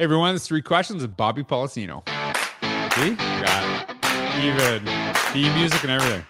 Hey everyone, it's three questions with Bobby Pollicino. See? Got it. Even theme music and everything.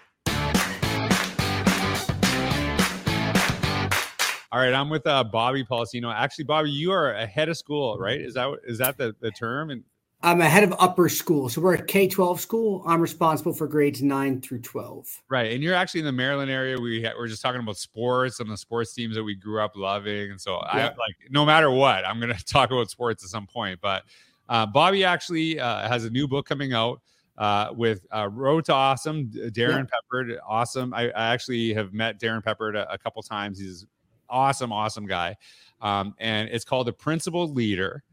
All right, I'm with uh, Bobby Pollicino. Actually, Bobby, you are ahead of school, right? Is that is that the, the term? And I'm a head of upper school. So we're a K 12 school. I'm responsible for grades nine through 12. right, and you're actually in the Maryland area. We ha- we're just talking about sports, and the sports teams that we grew up loving, and so I Yeah. like no matter what, I'm going to talk about sports at some point. But uh, Bobby actually uh, has a new book coming out uh, with uh, Road to Awesome. Darrin Peppard, awesome. I, I actually have met Darrin Peppard a, a couple times. He's awesome, awesome guy, um, and it's called The Principled Leader.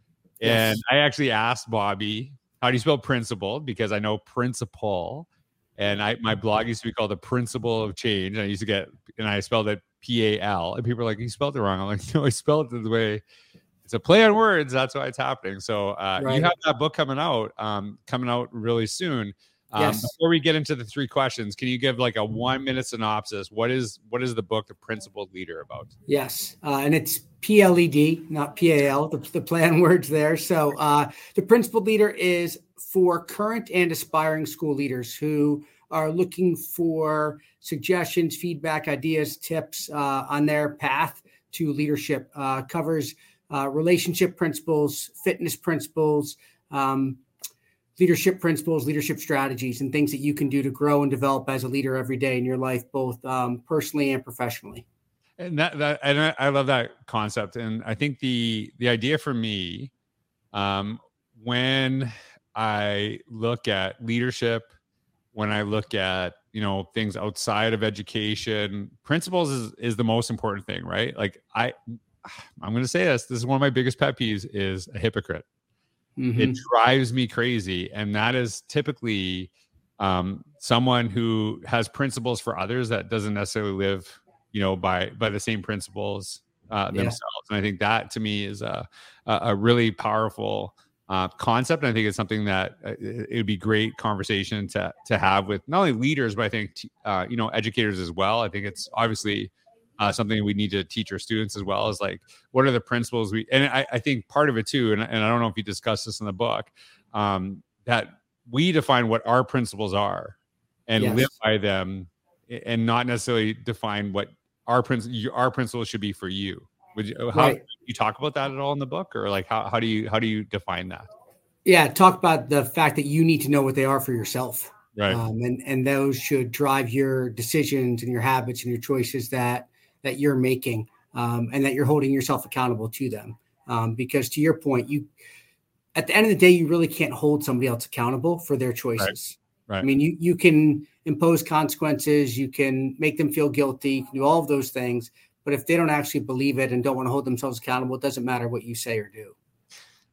And I actually asked Bobby, "How do you spell principle?" Because I know principle, and I my blog used to be called The Principal of Change. And I used to get, and I spelled it P A L, and people are like, "You spelled it wrong." I'm like, "No, I spelled it the way." It's a play on words. That's why it's happening. So uh, you have that book coming out, um, coming out really soon. Um, Yes. Before we get into the three questions, can you give like a one minute synopsis? What is what is the book, The Principled Leader, about? Yes. Uh, and it's P L E D, not P A L, the, the plan words there. So uh, the Principled Leader is for current and aspiring school leaders who are looking for suggestions, feedback, ideas, tips uh, on their path to leadership. Uh, covers uh, relationship principles, fitness principles, um, leadership principles, leadership strategies, and things that you can do to grow and develop as a leader every day in your life, both um, personally and professionally. and that that and I, I love that concept. And i think the the idea for me um when i look at leadership when i look at you know things outside of education principles is is the most important thing right? Like i i'm going to say this this is one of my biggest pet peeves is a hypocrite Mhm. it drives me crazy and that is typically um, someone who has principles for others that doesn't necessarily live you know by by the same principles uh, Yeah. themselves and i think that to me is a a, really powerful uh, concept and i think it's something that uh, it it would be great conversation to to have with not only leaders but i think t- uh, you know educators as well i think it's obviously uh, something we need to teach our students as well is like what are the principles we and I, I think part of it too and, and i don't know if you discussed this in the book um, that we define what our principles are and Yes. live by them and not necessarily define what our principles our principles should be for you would you how Right. you talk about that at all in the book or like how, how do you how do you define that Yeah, talk about the fact that you need to know what they are for yourself. right Um, and, and those should drive your decisions and your habits and your choices that that you're making um, and that you're holding yourself accountable to them. Um, because to your point, you at the end of the day, you really can't hold somebody else accountable for their choices. right I mean, you you can impose consequences, you can make them feel guilty, you can do all of those things. But if they don't actually believe it and don't want to hold themselves accountable, it doesn't matter what you say or do.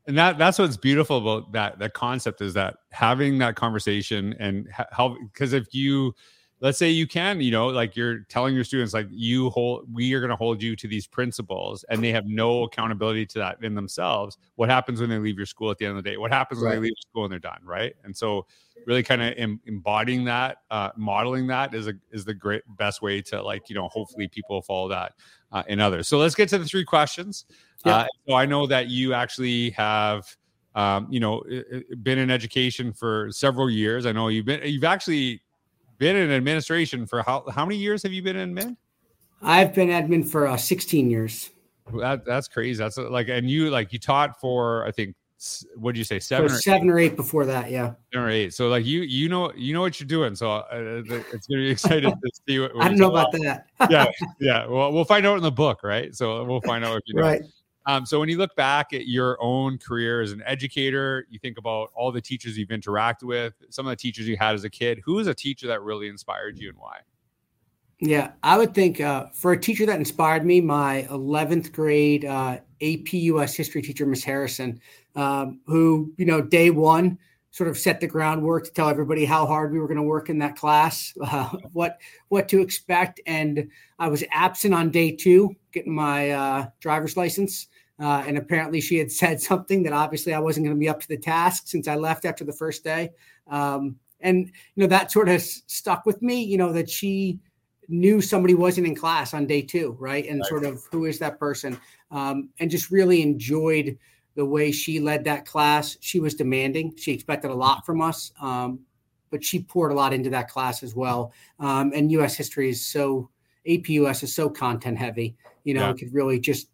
and that that's what's beautiful about that that concept is that having that conversation and how because if you let's say you can you know like you're telling your students like you hold we are going to hold you to these principles and they have no accountability to that in themselves what happens when they leave your school at the end of the day? What happens when they leave school and they're done right? And so really kind of em- embodying that uh, modeling that is a is the great best way to like you know hopefully people follow that uh, in others. So let's get to the three questions. Yeah. uh, so I know that you actually have, um, you know, been in education for several years. I know you've been, you've actually been in administration for how how many years have you been in admin? I've been admin for uh, 16 years. That that's crazy. That's like, and you like you taught for I think what did you say seven or, seven or eight before that, yeah. seven or eight? So like you you know you know what you're doing. So uh, it's gonna be excited to see what. what I don't know about that. yeah, yeah. Well, we'll find out in the book, right? So we'll find out if you know. right. Um, so when you look back at your own career as an educator, you think about all the teachers you've interacted with, some of the teachers you had as a kid. Who is a teacher that really inspired you and why? Yeah, I would think uh, for a teacher that inspired me, my 11th grade uh, AP US history teacher, Miss Harrison, um, who, you know, day one sort of set the groundwork to tell everybody how hard we were going to work in that class, uh, what what to expect. And I was absent on day two, getting my uh, driver's license. Uh, and apparently she had said something that obviously I wasn't going to be up to the task since I left after the first day. Um, and, you know, that sort of s- stuck with me, you know, that she knew somebody wasn't in class on day two, right? And Right. sort of who is that person? Um, and just really enjoyed the way she led that class, she was demanding. She expected a lot from us, um, but she poured a lot into that class as well. Um, and U.S. history is so APUS is so content heavy. You know, yeah. it could really just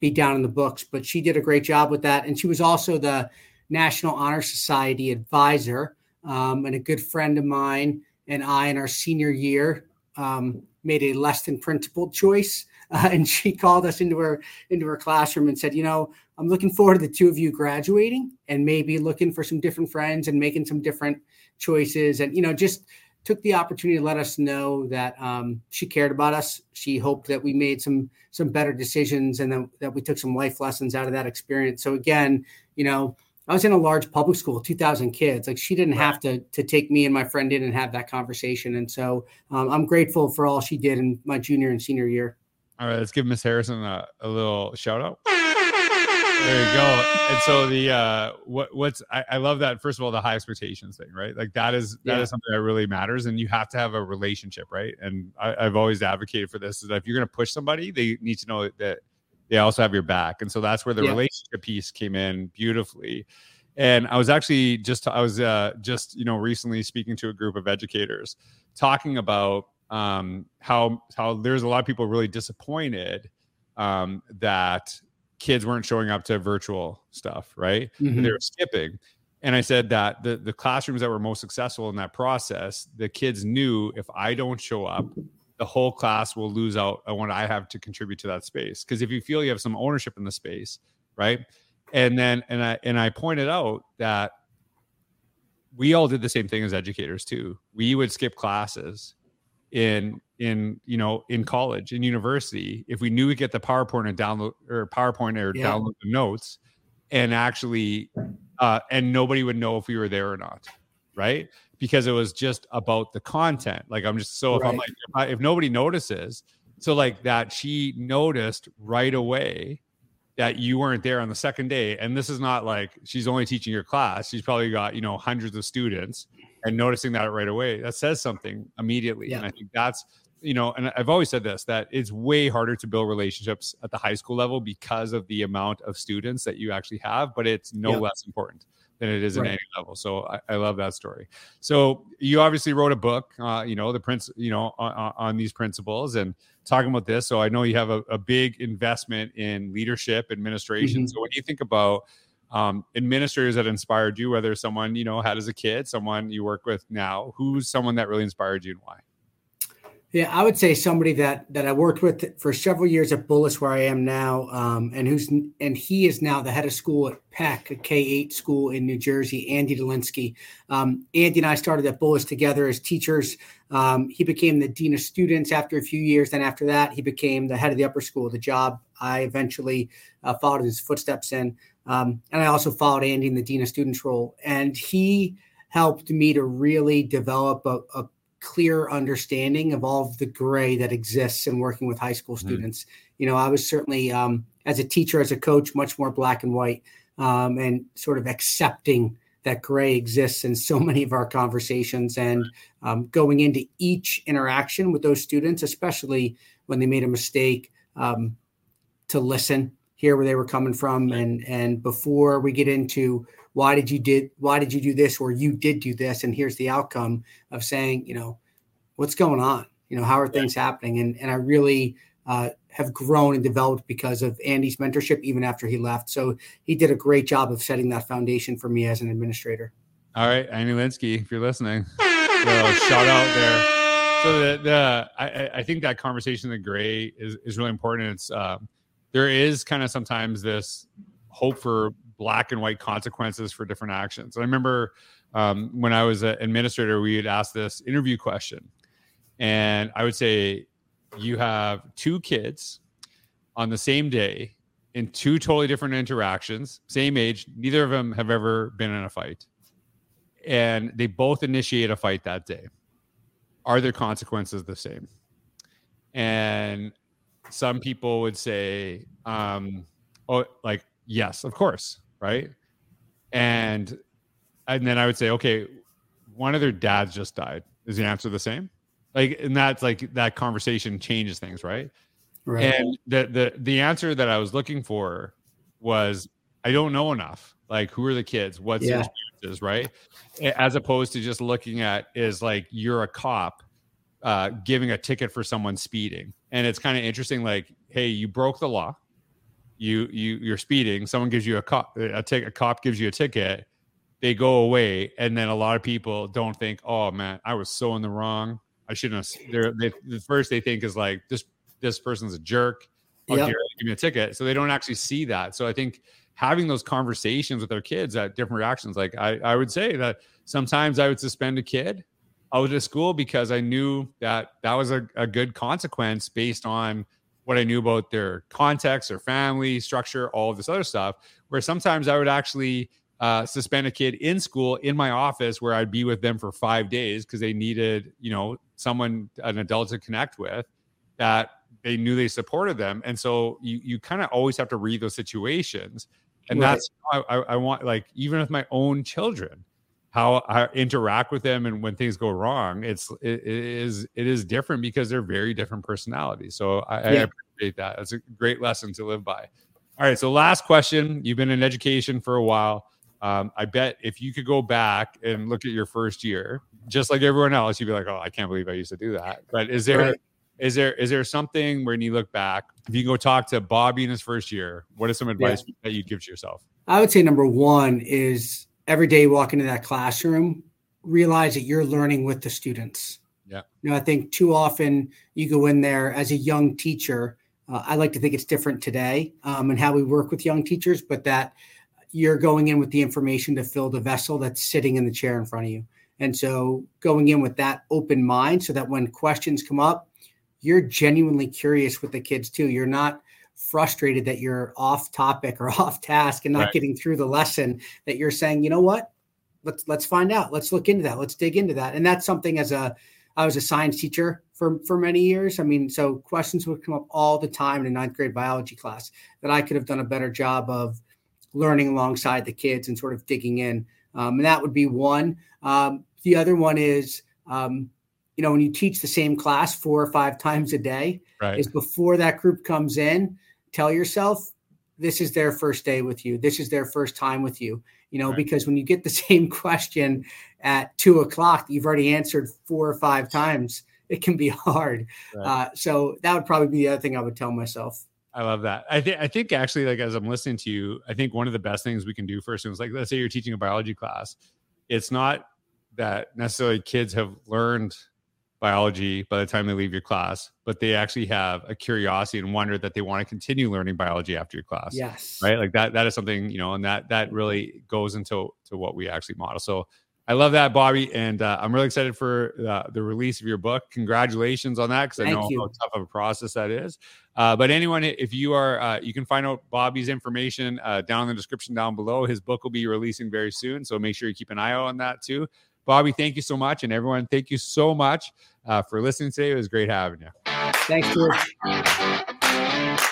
be down in the books. But she did a great job with that, and she was also the National Honor Society advisor. Um, and a good friend of mine and I, in our senior year, um, made a less than principled choice. Uh, and she called us into her into her classroom and said, "You know, I'm looking forward to the two of you graduating and maybe looking for some different friends and making some different choices." And you know, just took the opportunity to let us know that um, she cared about us. She hoped that we made some some better decisions and that, that we took some life lessons out of that experience. So again, you know, I was in a large public school, 2,000 kids. Like she didn't have to to take me and my friend in and have that conversation. And so um, I'm grateful for all she did in my junior and senior year. All right, let's give Miss Harrison a, a little shout out. There you go. And so the uh what what's I, I, love that first of all the high expectations thing, right? Like that is that yeah. is something that really matters, and you have to have a relationship, right? And I, have always advocated for this is that if you're going to push somebody, they need to know that they also have your back. And so that's where the yeah. relationship piece came in beautifully. And I was actually just I was uh, just you know recently speaking to a group of educators talking about um, how how there's a lot of people really disappointed um, that kids weren't showing up to virtual stuff, right? Mm-hmm. They were skipping. And I said that the, the classrooms that were most successful in that process, the kids knew if I don't show up, the whole class will lose out on what I have to contribute to that space. Because if you feel you have some ownership in the space, right? And then and I and I pointed out that we all did the same thing as educators too. We would skip classes in in you know in college in university if we knew we get the PowerPoint and download or PowerPoint or yeah. download the notes and actually uh, and nobody would know if we were there or not, right? because it was just about the content. Like I'm just so if I'm like if, I, if nobody notices, so like that she noticed right away that you weren't there on the second day and this is not like she's only teaching your class she's probably got you know hundreds of students and noticing that right away that says something immediately yeah. and i think that's you know and i've always said this that it's way harder to build relationships at the high school level because of the amount of students that you actually have but it's no yeah. less important than it is right. at any level. So I, I, love that story. So you obviously wrote a book, uh, you know, the prince, you know, on, on, these principles and talking about this. So I know you have a, a big investment in leadership, administration. Mm-hmm. So when you think about um, administrators that inspired you, whether someone you know had as a kid, someone you work with now, who's someone that really inspired you and why? Yeah, I would say somebody that that I worked with for several years at Bullis, where I am now, um, and who's and he is now the head of school at Peck, a K eight school in New Jersey. Andy Dolinsky. Um, Andy and I started at Bullis together as teachers. Um, he became the dean of students after a few years. Then after that, he became the head of the upper school, the job I eventually uh, followed his footsteps in. Um, and I also followed Andy in the dean of students role, and he helped me to really develop a, a clear understanding of all of the gray that exists in working with high school mm-hmm. students. You know, I was certainly, um, as a teacher, as a coach, much more black and white um, and sort of accepting that gray exists in so many of our conversations and um, going into each interaction with those students, especially when they made a mistake, um, to listen, hear where they were coming from, and and before we get into why did you did why did you do this or you did do this and here's the outcome of saying you know what's going on? You know how are things happening? And and i really uh, have grown and developed because of andy's mentorship even after he left. So he did a great job of setting that foundation for me as an administrator. All right andy linsky if you're listening so shout out there. So the, the I, I think that conversation the gray is, is really important. It's um, there is kind of sometimes this hope for black and white consequences for different actions. I remember um, when I was an administrator, we would ask this interview question, and I would say, "You have two kids on the same day in two totally different interactions, same age. Neither of them have ever been in a fight, and they both initiate a fight that day. Are their consequences the same?" And some people would say, um, "Oh, like." Yes, of course right? And and then I would say, okay, one of their dads just died. Is the answer the same? Like, and that's like that conversation changes things, right? Right. And the the the answer that I was looking for was I don't know enough. Like, who are the kids? What's yeah. their experiences, right? As opposed to just looking at is like you're a cop uh, giving a ticket for someone speeding, and it's kind of interesting. Like, hey, you broke the law. You you you're speeding. Someone gives you a cop a ticket. A cop gives you a ticket. They go away, and then a lot of people don't think, "Oh man, I was so in the wrong. I shouldn't have." They the first they think is like this this person's a jerk. Oh, yep. here, give me a ticket. So they don't actually see that. So I think having those conversations with their kids at different reactions. Like I, I would say that sometimes I would suspend a kid out at school because I knew that that was a, a good consequence based on what I knew about their context, their family structure, all of this other stuff. Where sometimes I would actually uh, suspend a kid in school in my office where I'd be with them for five days because they needed, you know, someone, an adult to connect with that they knew they supported them. And so you you kind of always have to read those situations. And right. that's I, I want like even with my own children, how I interact with them and when things go wrong, it's it, it is it is different because they're very different personalities. So I, yeah. I appreciate that. It's a great lesson to live by. All right. So last question. You've been in education for a while. Um, I bet if you could go back and look at your first year, just like everyone else, you'd be like, "Oh, I can't believe I used to do that." But is there right. Is there is there something when you look back, if you go talk to Bobby in his first year, what is some advice yeah. that you'd give to yourself? I would say number one is every day you walk into that classroom, realize that you're learning with the students. Yeah. You know, I think too often you go in there as a young teacher. Uh, I like to think it's different today um, and how we work with young teachers, but that you're going in with the information to fill the vessel that's sitting in the chair in front of you. And so going in with that open mind so that when questions come up, you're genuinely curious with the kids too. You're not frustrated that you're off topic or off task and not right. getting through the lesson that you're saying, you know what? Let's let's find out. Let's look into that. Let's dig into that. And that's something as a I was a science teacher for for many years. I mean, so questions would come up all the time in a ninth grade biology class that I could have done a better job of learning alongside the kids and sort of digging in. Um, and that would be one. Um, the other one is um, you know, when you teach the same class four or five times a day, right. is before that group comes in, tell yourself this is their first day with you. This is their first time with you. You know, right. because when you get the same question at two o'clock, you've already answered four or five times. It can be hard. Right. Uh, so that would probably be the other thing I would tell myself. I love that. I think I think actually, like as I'm listening to you, I think one of the best things we can do for students, like let's say you're teaching a biology class, it's not that necessarily kids have learned biology by the time they leave your class, but they actually have a curiosity and wonder that they want to continue learning biology after your class. Yes. Right. Like that, that is something, you know, and that, that really goes into to what we actually model. So I love that, Bobby. And uh, I'm really excited for uh, the release of your book. Congratulations on that. Cause I know you. how tough of a process that is. Uh, but anyone, if you are, uh, you can find out Bobby's information uh, down in the description down below. His book will be releasing very soon. So make sure you keep an eye out on that too. Bobby, thank you so much. And everyone, thank you so much uh, for listening today. It was great having you. Thanks, George.